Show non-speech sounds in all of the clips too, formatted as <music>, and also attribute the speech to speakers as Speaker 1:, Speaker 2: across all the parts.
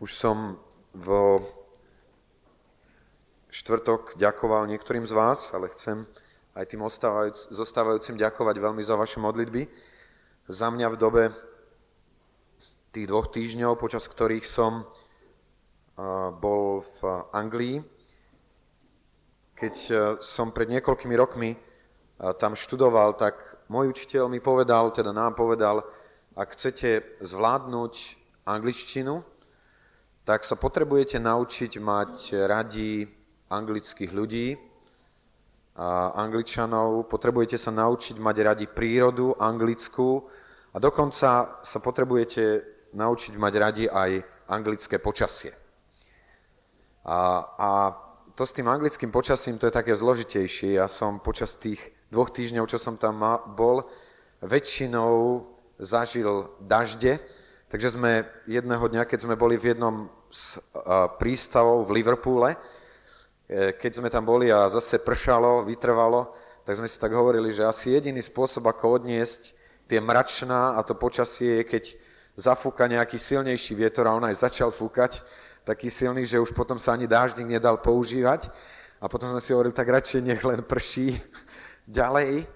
Speaker 1: Už som v štvrtok ďakoval niektorým z vás, ale chcem aj tým zostávajúcim ďakovať veľmi za vaše modlitby. Za mňa v dobe tých dvoch týždňov, počas ktorých som bol v Anglii, keď som pred niekoľkými rokmi tam študoval, tak môj učiteľ mi povedal, teda nám povedal, ak chcete zvládnuť angličtinu, tak sa potrebujete naučiť mať radi anglických ľudí, a angličanov, potrebujete sa naučiť mať radi prírodu anglickú a dokonca sa potrebujete naučiť mať radi aj anglické počasie. A, a to s tým anglickým počasím to je také zložitejšie. Ja som počas tých dvoch týždňov, čo som tam bol, väčšinou zažil dažde, Takže sme jedného dňa, keď sme boli v jednom z prístavov v Liverpoole, e, keď sme tam boli a zase pršalo, vytrvalo, tak sme si tak hovorili, že asi jediný spôsob, ako odniesť tie mračná a to počasie je, keď zafúka nejaký silnejší vietor a on aj začal fúkať, taký silný, že už potom sa ani dáždik nedal používať. A potom sme si hovorili, tak radšej nech len prší <laughs> ďalej.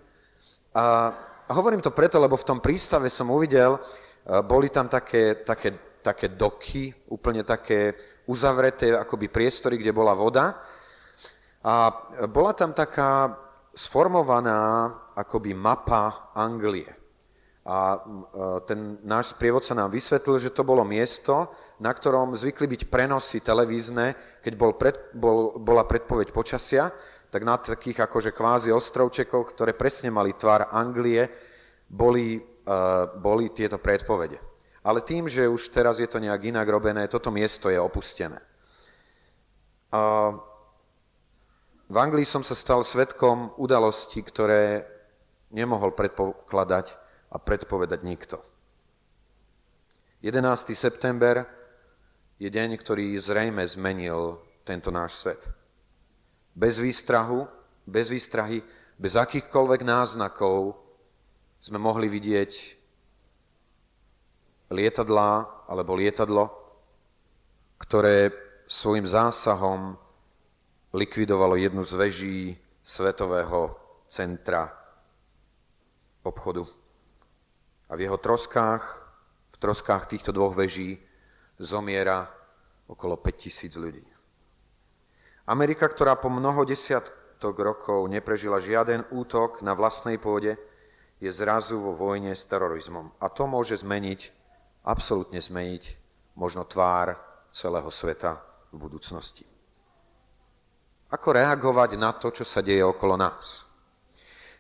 Speaker 1: A hovorím to preto, lebo v tom prístave som uvidel, boli tam také, také, také doky, úplne také uzavreté akoby priestory, kde bola voda. A bola tam taká sformovaná akoby mapa Anglie. A eh, ten náš sprievodca nám vysvetlil, že to bolo miesto, na ktorom zvykli byť prenosy televízne, keď bol pred, bol, bola predpoveď počasia, tak na takých akože kvázi ostrovčekoch, ktoré presne mali tvar Anglie, boli boli tieto predpovede. Ale tým, že už teraz je to nejak inak robené, toto miesto je opustené. V Anglii som sa stal svetkom udalosti, ktoré nemohol predpokladať a predpovedať nikto. 11. september je deň, ktorý zrejme zmenil tento náš svet. Bez výstrahu, bez výstrahy, bez akýchkoľvek náznakov sme mohli vidieť lietadlá alebo lietadlo, ktoré svojim zásahom likvidovalo jednu z veží svetového centra obchodu. A v jeho troskách, v troskách týchto dvoch veží zomiera okolo 5000 ľudí. Amerika, ktorá po mnoho desiatok rokov neprežila žiaden útok na vlastnej pôde, je zrazu vo vojne s terorizmom. A to môže zmeniť, absolútne zmeniť možno tvár celého sveta v budúcnosti. Ako reagovať na to, čo sa deje okolo nás?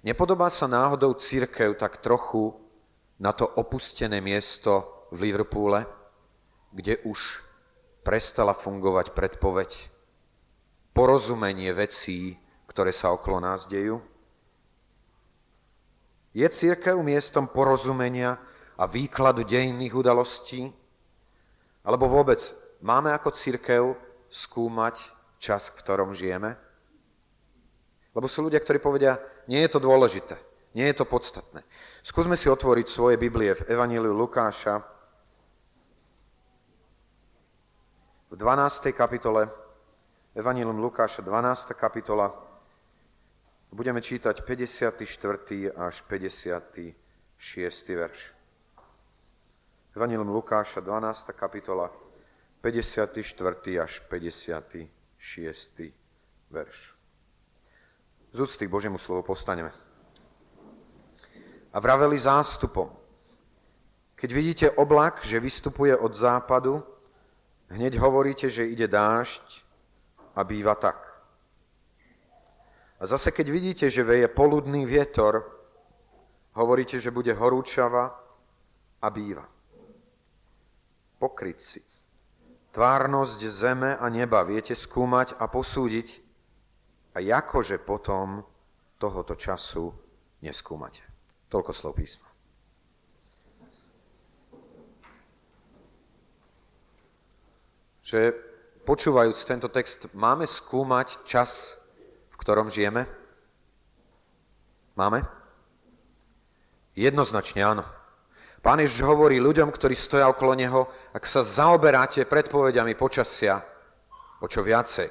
Speaker 1: Nepodobá sa náhodou církev tak trochu na to opustené miesto v Liverpoole, kde už prestala fungovať predpoveď, porozumenie vecí, ktoré sa okolo nás dejú? Je církev miestom porozumenia a výkladu dejinných udalostí? Alebo vôbec máme ako církev skúmať čas, v ktorom žijeme? Lebo sú ľudia, ktorí povedia, nie je to dôležité, nie je to podstatné. Skúsme si otvoriť svoje Biblie v Evaníliu Lukáša v 12. kapitole, Evanílium Lukáša, 12. kapitola, Budeme čítať 54. až 56. verš. Evangelium Lukáša, 12. kapitola, 54. až 56. verš. Z úcty k Božiemu slovu postaneme. A vraveli zástupom. Keď vidíte oblak, že vystupuje od západu, hneď hovoríte, že ide dážď a býva tak. A zase keď vidíte, že veje poludný vietor, hovoríte, že bude horúčava a býva. Pokryť si. Tvárnosť zeme a neba viete skúmať a posúdiť a jakože potom tohoto času neskúmate. Toľko slov písma. Že počúvajúc tento text, máme skúmať čas v ktorom žijeme? Máme? Jednoznačne áno. Pán Ježiš hovorí ľuďom, ktorí stoja okolo Neho, ak sa zaoberáte predpovediami počasia, o čo viacej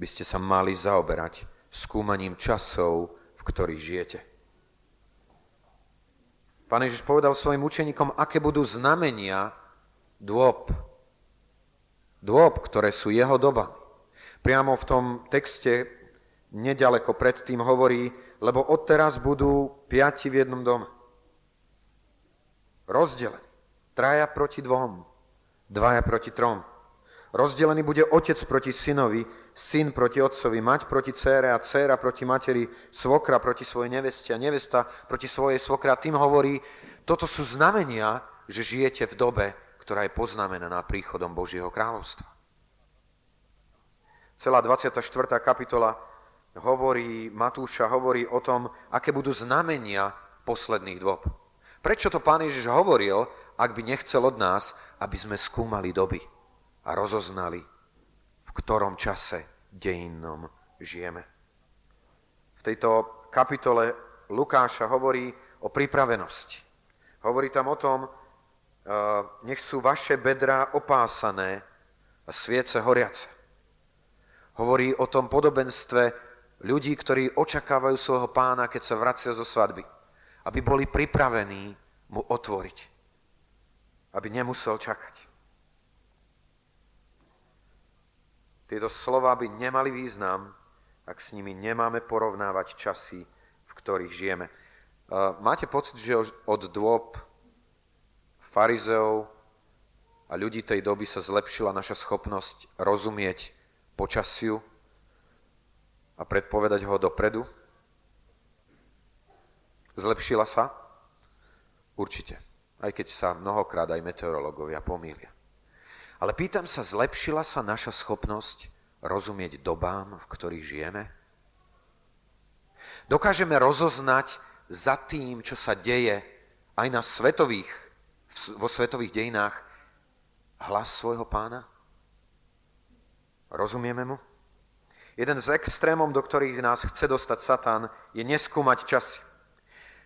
Speaker 1: by ste sa mali zaoberať skúmaním časov, v ktorých žijete. Pán Ježiš povedal svojim učeníkom, aké budú znamenia dôb. Dôb, ktoré sú jeho doba. Priamo v tom texte nedaleko predtým hovorí, lebo odteraz budú piati v jednom dome rozdelený. Traja proti dvom, dvaja proti trom. Rozdelený bude otec proti synovi, syn proti otcovi, mať proti cére a céra proti materi, svokra proti svojej neveste a nevesta proti svojej svokra. Tým hovorí, toto sú znamenia, že žijete v dobe, ktorá je poznamenaná príchodom Božieho kráľovstva. Celá 24. kapitola hovorí, Matúša hovorí o tom, aké budú znamenia posledných dôb. Prečo to pán Ježiš hovoril, ak by nechcel od nás, aby sme skúmali doby a rozoznali, v ktorom čase dejinnom žijeme. V tejto kapitole Lukáša hovorí o pripravenosti. Hovorí tam o tom, eh, nech sú vaše bedrá opásané a sviece horiace. Hovorí o tom podobenstve ľudí, ktorí očakávajú svojho pána, keď sa vracia zo svadby aby boli pripravení mu otvoriť. Aby nemusel čakať. Tieto slova by nemali význam, ak s nimi nemáme porovnávať časy, v ktorých žijeme. Máte pocit, že od dôb farizeov a ľudí tej doby sa zlepšila naša schopnosť rozumieť počasiu a predpovedať ho dopredu? Zlepšila sa? Určite. Aj keď sa mnohokrát aj meteorológovia pomýlia. Ale pýtam sa, zlepšila sa naša schopnosť rozumieť dobám, v ktorých žijeme? Dokážeme rozoznať za tým, čo sa deje aj na svetových, vo svetových dejinách hlas svojho pána? Rozumieme mu? Jeden z extrémov, do ktorých nás chce dostať Satan, je neskúmať časy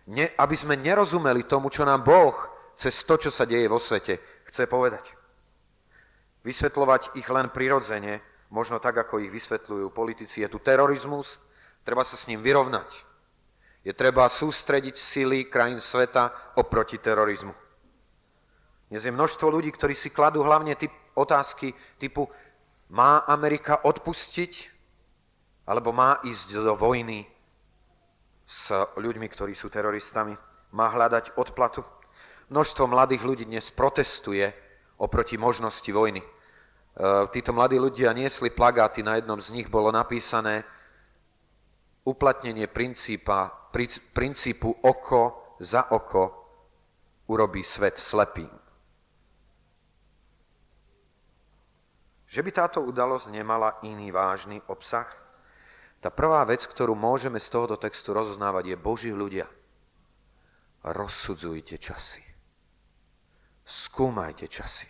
Speaker 1: ne, aby sme nerozumeli tomu, čo nám Boh cez to, čo sa deje vo svete, chce povedať. Vysvetľovať ich len prirodzene, možno tak, ako ich vysvetľujú politici. Je tu terorizmus, treba sa s ním vyrovnať. Je treba sústrediť sily krajín sveta oproti terorizmu. Dnes je množstvo ľudí, ktorí si kladú hlavne typ, otázky typu má Amerika odpustiť alebo má ísť do vojny s ľuďmi, ktorí sú teroristami, má hľadať odplatu. Množstvo mladých ľudí dnes protestuje oproti možnosti vojny. E, títo mladí ľudia niesli plagáty, na jednom z nich bolo napísané uplatnenie princípa, princípu oko za oko urobí svet slepým. Že by táto udalosť nemala iný vážny obsah? Tá prvá vec, ktorú môžeme z tohoto textu rozoznávať, je Boží ľudia. Rozsudzujte časy. Skúmajte časy.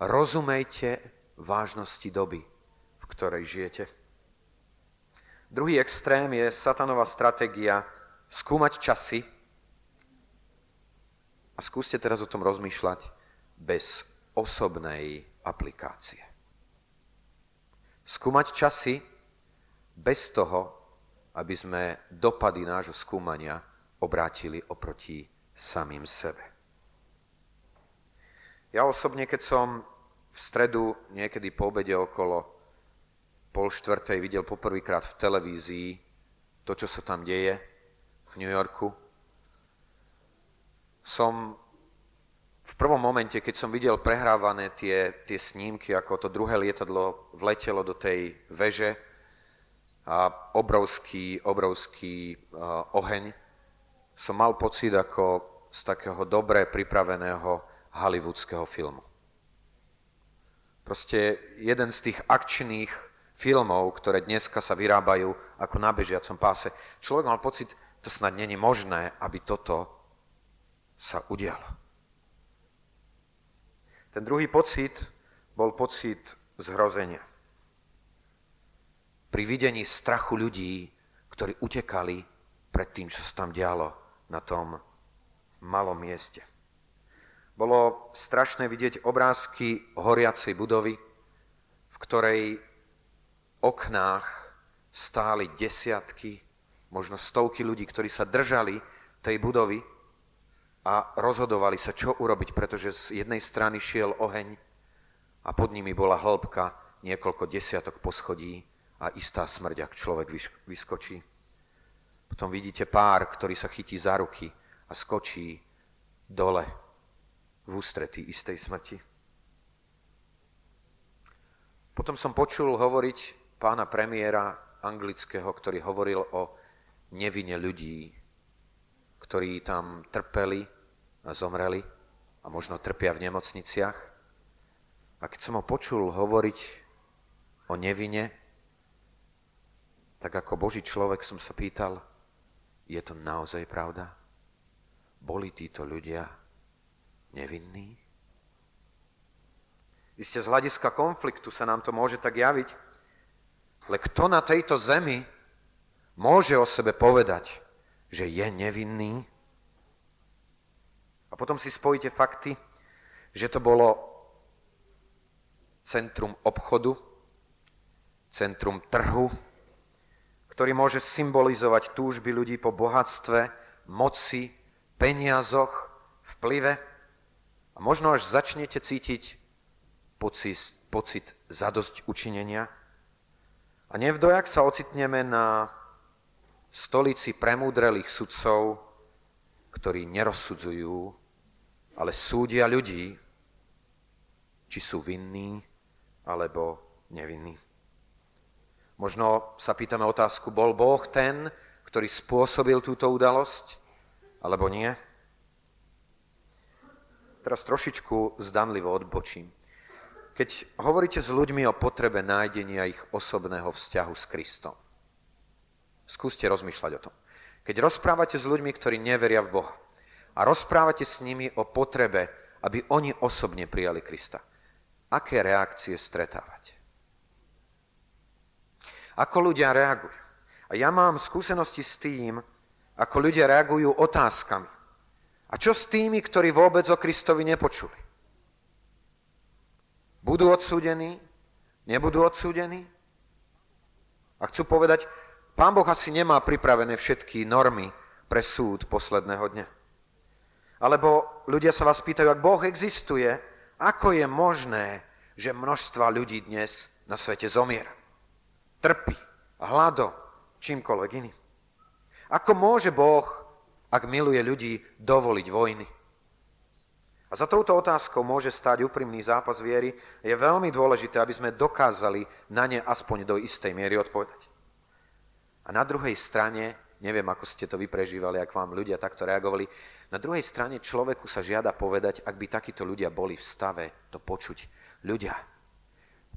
Speaker 1: Rozumejte vážnosti doby, v ktorej žijete. Druhý extrém je satanová stratégia skúmať časy a skúste teraz o tom rozmýšľať bez osobnej aplikácie. Skúmať časy bez toho, aby sme dopady nášho skúmania obrátili oproti samým sebe. Ja osobne, keď som v stredu niekedy po obede okolo pol štvrtej videl poprvýkrát v televízii to, čo sa tam deje v New Yorku, som v prvom momente, keď som videl prehrávané tie, tie snímky, ako to druhé lietadlo vletelo do tej veže, obrovský, obrovský oheň, som mal pocit ako z takého dobre pripraveného hollywoodského filmu. Proste jeden z tých akčných filmov, ktoré dneska sa vyrábajú ako na bežiacom páse. Človek mal pocit, to snad není možné, aby toto sa udialo. Ten druhý pocit bol pocit zhrozenia pri videní strachu ľudí, ktorí utekali pred tým, čo sa tam dialo na tom malom mieste. bolo strašné vidieť obrázky horiacej budovy, v ktorej oknách stáli desiatky, možno stovky ľudí, ktorí sa držali tej budovy a rozhodovali sa, čo urobiť, pretože z jednej strany šiel oheň a pod nimi bola hĺbka niekoľko desiatok poschodí a istá smrť, ak človek vyskočí. Potom vidíte pár, ktorý sa chytí za ruky a skočí dole v ústretí istej smrti. Potom som počul hovoriť pána premiéra anglického, ktorý hovoril o nevine ľudí, ktorí tam trpeli a zomreli a možno trpia v nemocniciach. A keď som ho počul hovoriť o nevine, tak ako Boží človek som sa pýtal, je to naozaj pravda? Boli títo ľudia nevinný? Isté z hľadiska konfliktu sa nám to môže tak javiť, ale kto na tejto zemi môže o sebe povedať, že je nevinný? A potom si spojíte fakty, že to bolo centrum obchodu, centrum trhu, ktorý môže symbolizovať túžby ľudí po bohatstve, moci, peniazoch, vplyve a možno až začnete cítiť pocit, pocit zadosť učinenia. A nevdojak sa ocitneme na stolici premúdrelých sudcov, ktorí nerozsudzujú, ale súdia ľudí, či sú vinní alebo nevinní. Možno sa pýtame otázku, bol Boh ten, ktorý spôsobil túto udalosť, alebo nie? Teraz trošičku zdanlivo odbočím. Keď hovoríte s ľuďmi o potrebe nájdenia ich osobného vzťahu s Kristom, skúste rozmýšľať o tom. Keď rozprávate s ľuďmi, ktorí neveria v Boha a rozprávate s nimi o potrebe, aby oni osobne prijali Krista, aké reakcie stretávate? Ako ľudia reagujú? A ja mám skúsenosti s tým, ako ľudia reagujú otázkami. A čo s tými, ktorí vôbec o Kristovi nepočuli? Budú odsúdení? Nebudú odsúdení? A chcú povedať, pán Boh asi nemá pripravené všetky normy pre súd posledného dňa. Alebo ľudia sa vás pýtajú, ak Boh existuje, ako je možné, že množstva ľudí dnes na svete zomiera? Trpí, hľado, čímkoľvek iným. Ako môže Boh ak miluje ľudí, dovoliť vojny? A za touto otázkou môže stáť úprimný zápas viery. Je veľmi dôležité, aby sme dokázali na ne aspoň do istej miery odpovedať. A na druhej strane, neviem, ako ste to vyprežívali, ak vám ľudia takto reagovali, na druhej strane človeku sa žiada povedať, ak by takíto ľudia boli v stave to počuť. Ľudia,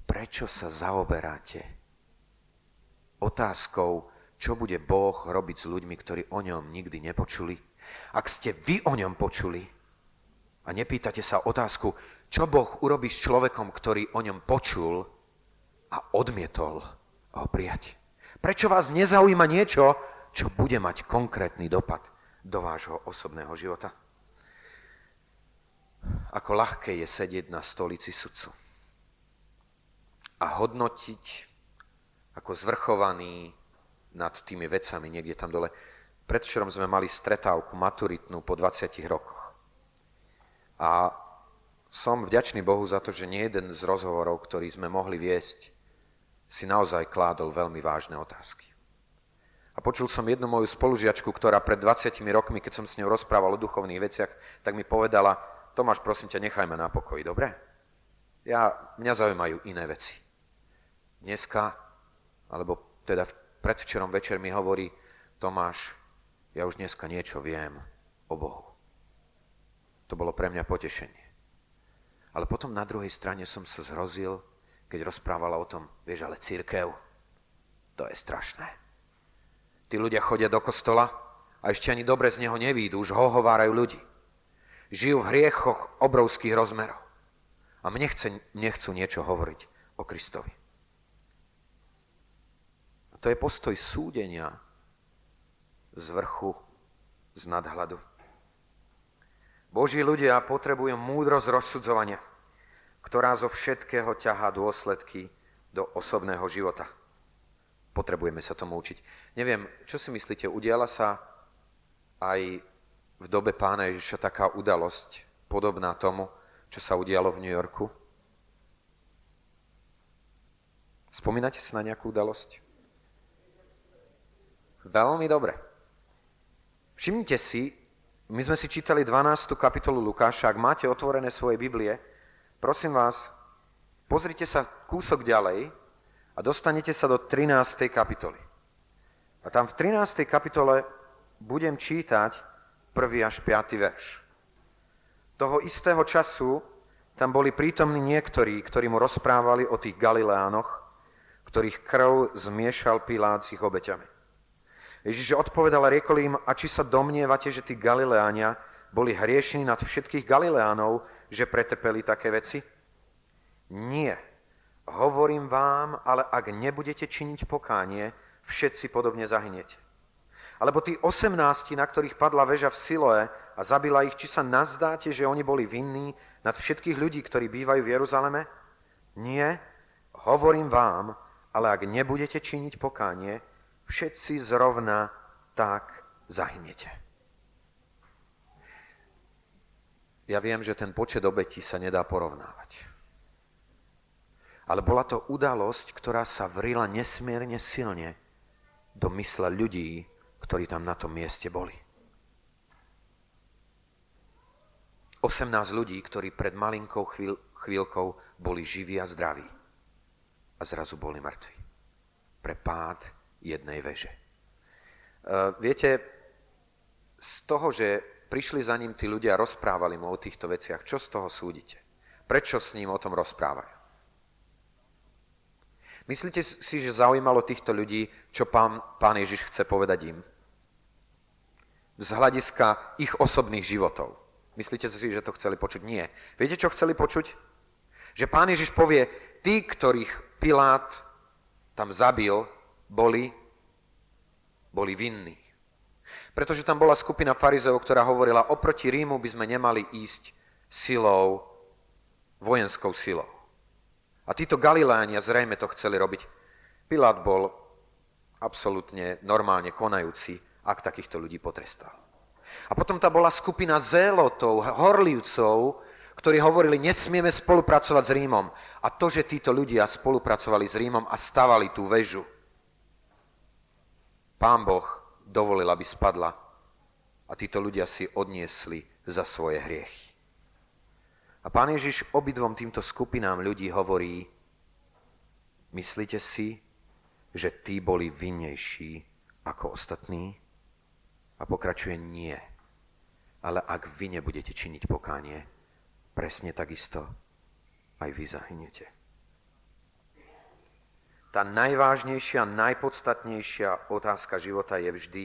Speaker 1: prečo sa zaoberáte otázkou čo bude Boh robiť s ľuďmi, ktorí o ňom nikdy nepočuli? Ak ste vy o ňom počuli a nepýtate sa otázku, čo Boh urobí s človekom, ktorý o ňom počul a odmietol ho prijať? Prečo vás nezaujíma niečo, čo bude mať konkrétny dopad do vášho osobného života? Ako ľahké je sedieť na stolici sudcu a hodnotiť ako zvrchovaný nad tými vecami niekde tam dole. Predvčerom sme mali stretávku maturitnú po 20 rokoch. A som vďačný Bohu za to, že nie jeden z rozhovorov, ktorý sme mohli viesť, si naozaj kládol veľmi vážne otázky. A počul som jednu moju spolužiačku, ktorá pred 20 rokmi, keď som s ňou rozprával o duchovných veciach, tak mi povedala, Tomáš, prosím ťa, nechajme na pokoji, dobre? Ja, mňa zaujímajú iné veci. Dneska, alebo teda predvčerom večer mi hovorí, Tomáš, ja už dneska niečo viem o Bohu. To bolo pre mňa potešenie. Ale potom na druhej strane som sa zhrozil, keď rozprávala o tom, vieš, ale církev, to je strašné. Tí ľudia chodia do kostola a ešte ani dobre z neho nevídu, už ho hovárajú ľudí. Žijú v hriechoch obrovských rozmerov. A mne chce, nechcú niečo hovoriť o Kristovi. To je postoj súdenia z vrchu, z nadhľadu. Boží ľudia potrebujú múdrosť rozsudzovania, ktorá zo všetkého ťahá dôsledky do osobného života. Potrebujeme sa tomu učiť. Neviem, čo si myslíte, udiala sa aj v dobe pána Ježiša taká udalosť podobná tomu, čo sa udialo v New Yorku? Spomínate si na nejakú udalosť? Veľmi dobre. Všimnite si, my sme si čítali 12. kapitolu Lukáša, ak máte otvorené svoje Biblie, prosím vás, pozrite sa kúsok ďalej a dostanete sa do 13. kapitoly. A tam v 13. kapitole budem čítať 1. až 5. verš. Toho istého času tam boli prítomní niektorí, ktorí mu rozprávali o tých Galileánoch, ktorých krv zmiešal Pilát s ich obeťami. Ježiš odpovedal a riekol im, a či sa domnievate, že tí Galileánia boli hriešní nad všetkých Galileánov, že pretrpeli také veci? Nie. Hovorím vám, ale ak nebudete činiť pokánie, všetci podobne zahynete. Alebo tí osemnácti, na ktorých padla väža v Siloe a zabila ich, či sa nazdáte, že oni boli vinní nad všetkých ľudí, ktorí bývajú v Jeruzaleme? Nie. Hovorím vám, ale ak nebudete činiť pokánie, všetci zrovna tak zahynete. Ja viem, že ten počet obetí sa nedá porovnávať. Ale bola to udalosť, ktorá sa vrila nesmierne silne do mysle ľudí, ktorí tam na tom mieste boli. 18 ľudí, ktorí pred malinkou chvíľ, chvíľkou boli živí a zdraví a zrazu boli mŕtvi. Pre pád jednej veže. Uh, viete, z toho, že prišli za ním tí ľudia a rozprávali mu o týchto veciach, čo z toho súdite? Prečo s ním o tom rozprávajú? Myslíte si, že zaujímalo týchto ľudí, čo pán, pán Ježiš chce povedať im? Z hľadiska ich osobných životov. Myslíte si, že to chceli počuť? Nie. Viete, čo chceli počuť? Že pán Ježiš povie, tí, ktorých Pilát tam zabil, boli, boli vinní. Pretože tam bola skupina farizeov, ktorá hovorila, oproti Rímu by sme nemali ísť silou, vojenskou silou. A títo Galilánia zrejme to chceli robiť. Pilát bol absolútne normálne konajúci, ak takýchto ľudí potrestal. A potom tam bola skupina zélotov, horlivcov, ktorí hovorili, nesmieme spolupracovať s Rímom. A to, že títo ľudia spolupracovali s Rímom a stavali tú väžu, pán Boh dovolil, aby spadla a títo ľudia si odniesli za svoje hriechy. A pán Ježiš obidvom týmto skupinám ľudí hovorí, myslíte si, že tí boli vinnejší ako ostatní? A pokračuje nie. Ale ak vy nebudete činiť pokánie, presne takisto aj vy zahynete. Tá najvážnejšia, najpodstatnejšia otázka života je vždy,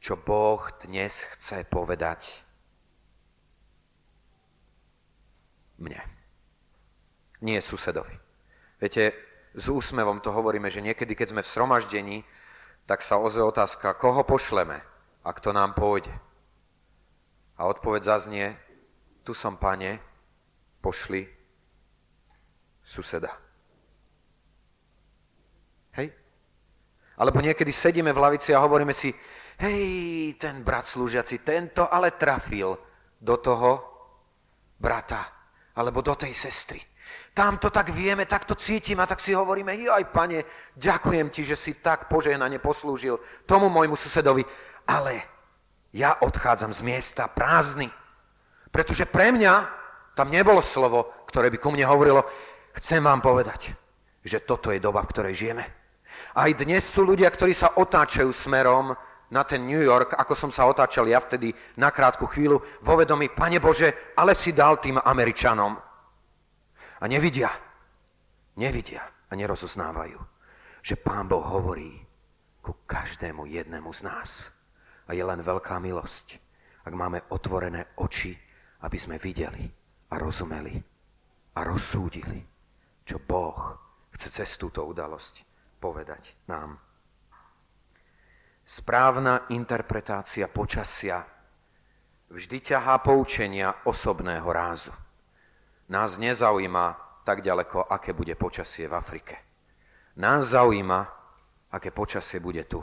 Speaker 1: čo Boh dnes chce povedať mne. Nie susedovi. Viete, s úsmevom to hovoríme, že niekedy, keď sme v sromaždení, tak sa ozve otázka, koho pošleme a kto nám pôjde. A odpoveď zaznie, tu som, pane, pošli suseda. Hej? Alebo niekedy sedíme v lavici a hovoríme si, hej, ten brat slúžiaci, tento ale trafil do toho brata, alebo do tej sestry. Tam to tak vieme, tak to cítim a tak si hovoríme, aj pane, ďakujem ti, že si tak požehnane poslúžil tomu môjmu susedovi, ale ja odchádzam z miesta prázdny, pretože pre mňa tam nebolo slovo, ktoré by ku mne hovorilo, chcem vám povedať, že toto je doba, v ktorej žijeme. Aj dnes sú ľudia, ktorí sa otáčajú smerom na ten New York, ako som sa otáčal ja vtedy na krátku chvíľu, vo vedomí, Pane Bože, ale si dal tým Američanom. A nevidia, nevidia a nerozoznávajú, že Pán Boh hovorí ku každému jednému z nás. A je len veľká milosť, ak máme otvorené oči, aby sme videli, a rozumeli a rozsúdili, čo Boh chce cez túto udalosť povedať nám. Správna interpretácia počasia vždy ťahá poučenia osobného rázu. Nás nezaujíma tak ďaleko, aké bude počasie v Afrike. Nás zaujíma, aké počasie bude tu,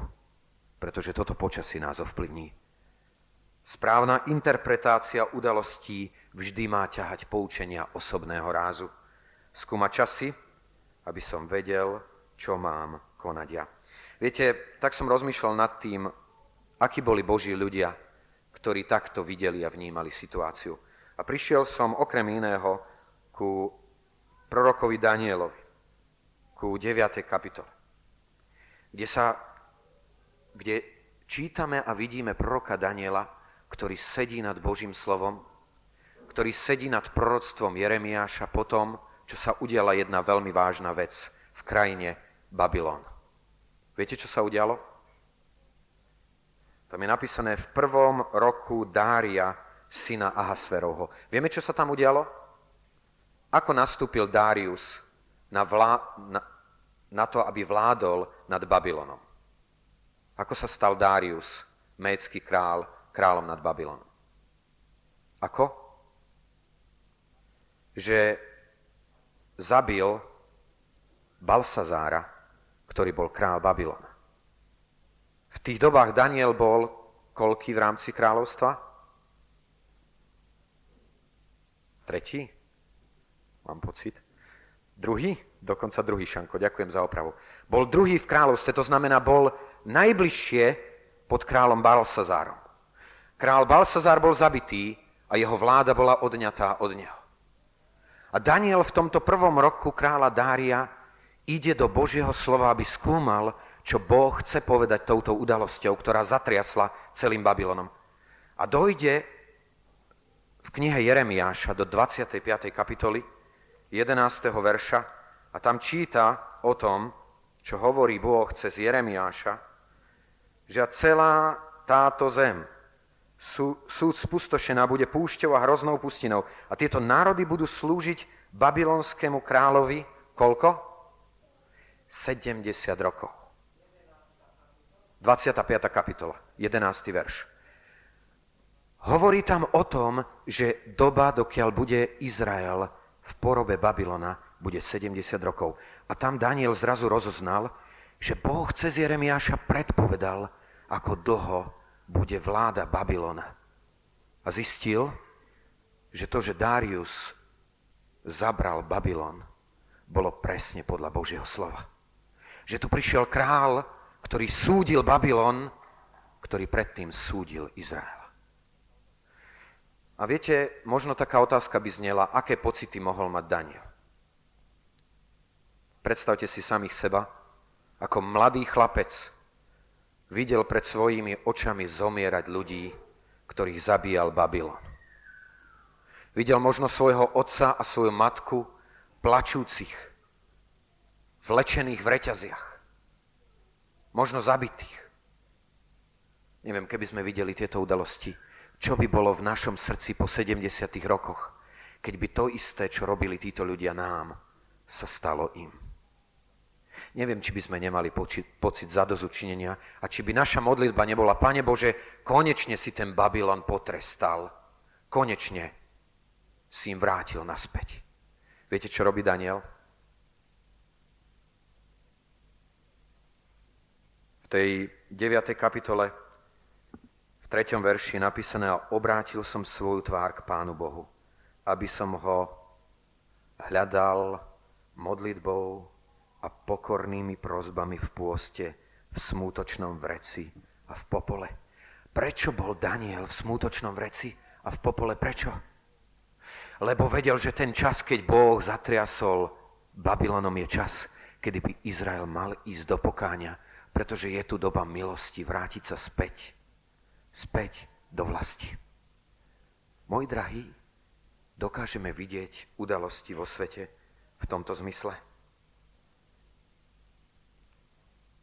Speaker 1: pretože toto počasie nás ovplyvní. Správna interpretácia udalostí vždy má ťahať poučenia osobného rázu. Skúma časy, aby som vedel, čo mám konať ja. Viete, tak som rozmýšľal nad tým, akí boli Boží ľudia, ktorí takto videli a vnímali situáciu. A prišiel som okrem iného ku prorokovi Danielovi, ku 9. kapitole, kde, sa, kde čítame a vidíme proroka Daniela, ktorý sedí nad Božím slovom, ktorý sedí nad proroctvom Jeremiáša po čo sa udiala jedna veľmi vážna vec v krajine Babylon. Viete, čo sa udialo? Tam je napísané v prvom roku Dária, syna Ahasverovho. Vieme, čo sa tam udialo? Ako nastúpil Darius na, vlá, na, na to, aby vládol nad Babylonom? Ako sa stal Darius, médsky král, kráľom nad Babylonom. Ako? Že zabil Balsazára, ktorý bol král Babylona. V tých dobách Daniel bol koľký v rámci kráľovstva? Tretí? Mám pocit. Druhý? Dokonca druhý, Šanko, ďakujem za opravu. Bol druhý v kráľovstve, to znamená, bol najbližšie pod kráľom Balsazárom. Král Balsazar bol zabitý a jeho vláda bola odňatá od neho. A Daniel v tomto prvom roku kráľa Dária ide do Božieho slova, aby skúmal, čo Boh chce povedať touto udalosťou, ktorá zatriasla celým Babylonom. A dojde v knihe Jeremiáša do 25. kapitoly 11. verša a tam číta o tom, čo hovorí Boh cez Jeremiáša, že celá táto zem sú, súd spustošená bude púšťou a hroznou pustinou. A tieto národy budú slúžiť babylonskému kráľovi koľko? 70 rokov. 25. kapitola, 11. verš. Hovorí tam o tom, že doba, dokiaľ bude Izrael v porobe Babylona, bude 70 rokov. A tam Daniel zrazu rozoznal, že Boh cez Jeremiáša predpovedal, ako dlho bude vláda Babylona. A zistil, že to, že Darius zabral Babylon, bolo presne podľa Božieho slova. Že tu prišiel král, ktorý súdil Babylon, ktorý predtým súdil Izrael. A viete, možno taká otázka by znela, aké pocity mohol mať Daniel. Predstavte si samých seba, ako mladý chlapec, videl pred svojimi očami zomierať ľudí, ktorých zabíjal Babylon. Videl možno svojho otca a svoju matku plačúcich, vlečených v reťaziach, možno zabitých. Neviem, keby sme videli tieto udalosti, čo by bolo v našom srdci po 70 rokoch, keď by to isté, čo robili títo ľudia nám, sa stalo im. Neviem, či by sme nemali pocit, pocit zadozučinenia a či by naša modlitba nebola, Pane Bože, konečne si ten Babylon potrestal. Konečne si im vrátil naspäť. Viete, čo robí Daniel? Tej 9. kapitole, v 3. verši je napísané, obrátil som svoju tvár k Pánu Bohu, aby som ho hľadal modlitbou a pokornými prozbami v pôste, v smútočnom vreci a v popole. Prečo bol Daniel v smútočnom vreci a v popole? Prečo? Lebo vedel, že ten čas, keď Boh zatriasol Babylonom, je čas, kedy by Izrael mal ísť do pokáňa, pretože je tu doba milosti vrátiť sa späť. Späť do vlasti. Môj drahý, dokážeme vidieť udalosti vo svete v tomto zmysle?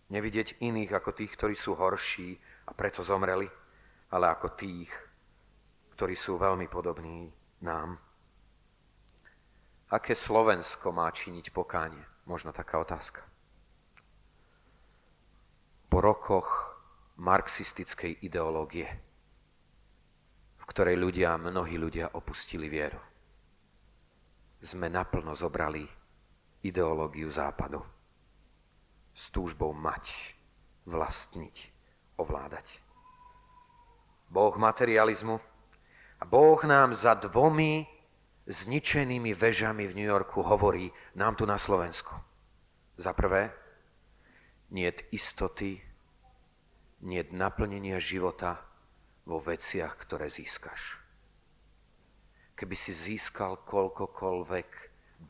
Speaker 1: Nevidieť iných ako tých, ktorí sú horší a preto zomreli, ale ako tých, ktorí sú veľmi podobní nám. Aké Slovensko má činiť pokánie? Možno taká otázka. Po rokoch marxistickej ideológie, v ktorej ľudia, mnohí ľudia opustili vieru. Sme naplno zobrali ideológiu západu s túžbou mať, vlastniť, ovládať. Boh materializmu a Boh nám za dvomi zničenými vežami v New Yorku hovorí nám tu na Slovensku. Za prvé, nie istoty, nie naplnenia života vo veciach, ktoré získaš. Keby si získal koľkokoľvek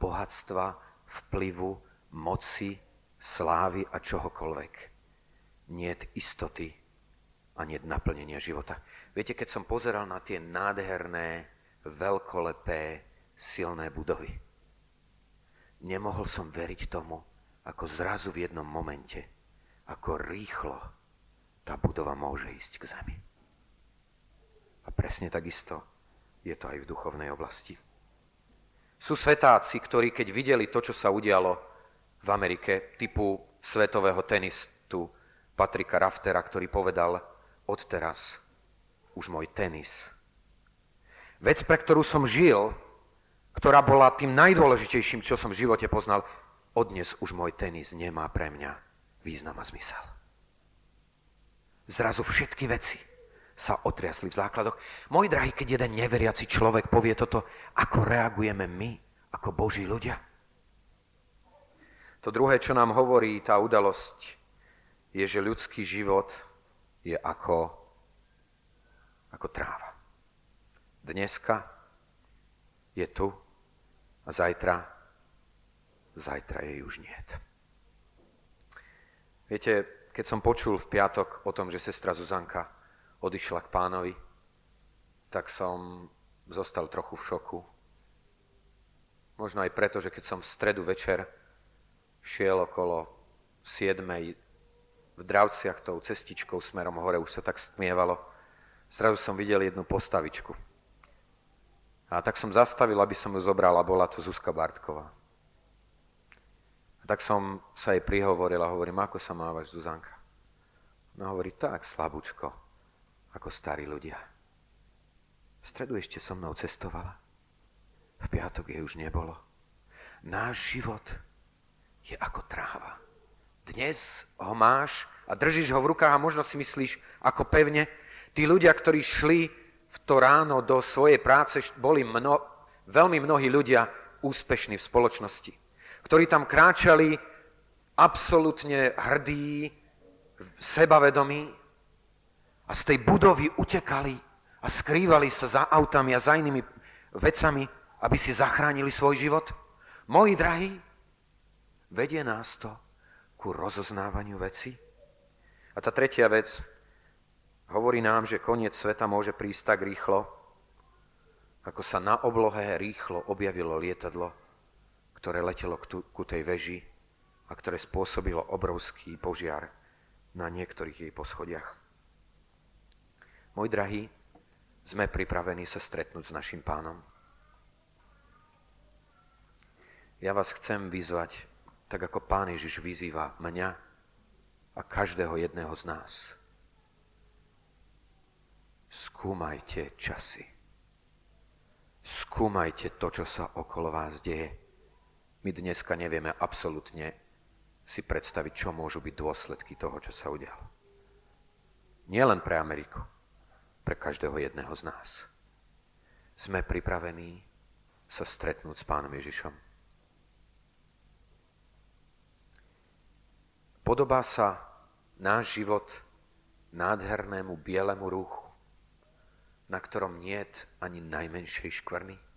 Speaker 1: bohatstva, vplyvu, moci, slávy a čohokoľvek, nie istoty a nie naplnenia života. Viete, keď som pozeral na tie nádherné, veľkolepé, silné budovy, nemohol som veriť tomu, ako zrazu v jednom momente, ako rýchlo tá budova môže ísť k zemi. A presne takisto je to aj v duchovnej oblasti. Sú svetáci, ktorí keď videli to, čo sa udialo v Amerike, typu svetového tenistu Patrika Raftera, ktorý povedal, odteraz už môj tenis. Vec, pre ktorú som žil, ktorá bola tým najdôležitejším, čo som v živote poznal, odnes už môj tenis nemá pre mňa význam a zmysel. Zrazu všetky veci sa otriasli v základoch. Môj drahý, keď jeden neveriaci človek povie toto, ako reagujeme my, ako Boží ľudia? To druhé, čo nám hovorí tá udalosť, je, že ľudský život je ako, ako tráva. Dneska je tu a zajtra, zajtra jej už niet. Viete, keď som počul v piatok o tom, že sestra Zuzanka odišla k pánovi, tak som zostal trochu v šoku. Možno aj preto, že keď som v stredu večer šiel okolo 7. v Dravciach tou cestičkou smerom hore, už sa tak stmievalo, zrazu som videl jednu postavičku. A tak som zastavil, aby som ju zobral a bola to Zuzka Bartková tak som sa jej prihovoril a hovorím, ako sa mávaš, Zuzanka? No hovorí, tak slabúčko, ako starí ľudia. V stredu ešte so mnou cestovala. V piatok jej už nebolo. Náš život je ako tráva. Dnes ho máš a držíš ho v rukách a možno si myslíš, ako pevne. Tí ľudia, ktorí šli v to ráno do svojej práce, boli mno, veľmi mnohí ľudia úspešní v spoločnosti ktorí tam kráčali absolútne hrdí, sebavedomí a z tej budovy utekali a skrývali sa za autami a za inými vecami, aby si zachránili svoj život. Moji drahí, vedie nás to ku rozoznávaniu veci. A tá tretia vec hovorí nám, že koniec sveta môže prísť tak rýchlo, ako sa na oblohe rýchlo objavilo lietadlo ktoré letelo ku tej veži a ktoré spôsobilo obrovský požiar na niektorých jej poschodiach. Môj drahý, sme pripravení sa stretnúť s našim pánom. Ja vás chcem vyzvať, tak ako pán Ježiš vyzýva mňa a každého jedného z nás. Skúmajte časy. Skúmajte to, čo sa okolo vás deje my dneska nevieme absolútne si predstaviť, čo môžu byť dôsledky toho, čo sa udialo. Nie len pre Ameriku, pre každého jedného z nás. Sme pripravení sa stretnúť s pánom Ježišom. Podobá sa náš život nádhernému bielemu rúchu, na ktorom niet ani najmenšej škvrny?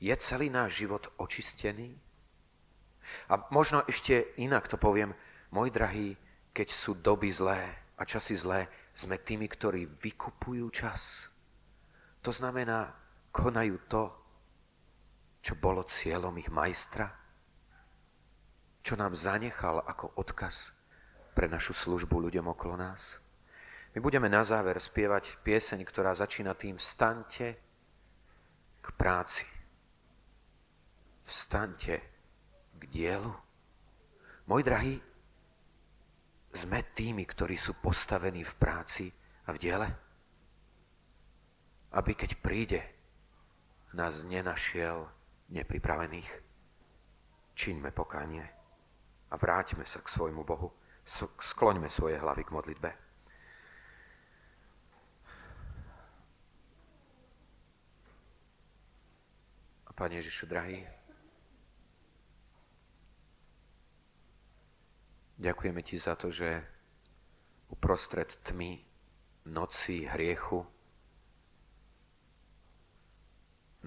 Speaker 1: Je celý náš život očistený? A možno ešte inak to poviem, môj drahý, keď sú doby zlé a časy zlé, sme tými, ktorí vykupujú čas. To znamená, konajú to, čo bolo cieľom ich majstra, čo nám zanechal ako odkaz pre našu službu ľuďom okolo nás. My budeme na záver spievať pieseň, ktorá začína tým vstante k práci vstaňte k dielu. Môj drahý, sme tými, ktorí sú postavení v práci a v diele? aby keď príde, nás nenašiel nepripravených. Čiňme pokánie a vráťme sa k svojmu Bohu. Skloňme svoje hlavy k modlitbe. Pane Ježišu, drahý, ďakujeme Ti za to, že uprostred tmy, noci, hriechu,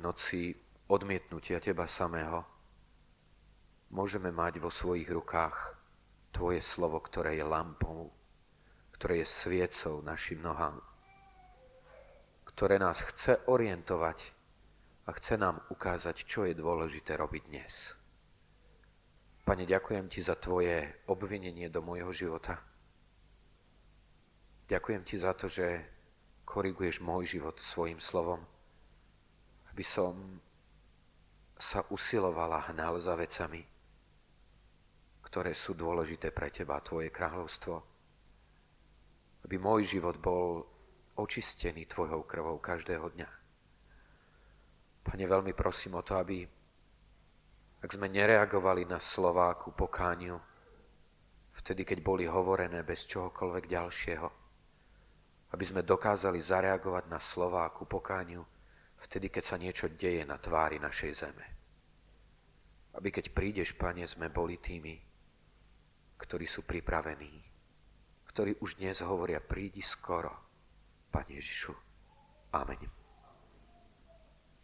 Speaker 1: noci odmietnutia Teba samého, môžeme mať vo svojich rukách Tvoje slovo, ktoré je lampou, ktoré je sviecou našim nohám, ktoré nás chce orientovať a chce nám ukázať, čo je dôležité robiť dnes. Pane, ďakujem Ti za Tvoje obvinenie do môjho života. Ďakujem Ti za to, že koriguješ môj život svojim slovom, aby som sa usilovala hnal za vecami, ktoré sú dôležité pre teba, tvoje kráľovstvo. Aby môj život bol očistený tvojou krvou každého dňa. Pane, veľmi prosím o to, aby ak sme nereagovali na slová ku pokániu, vtedy, keď boli hovorené bez čohokoľvek ďalšieho, aby sme dokázali zareagovať na slová ku pokániu, vtedy, keď sa niečo deje na tvári našej zeme. Aby keď prídeš, Pane, sme boli tými, ktorí sú pripravení, ktorí už dnes hovoria, prídi skoro, Pane Ježišu. Amen.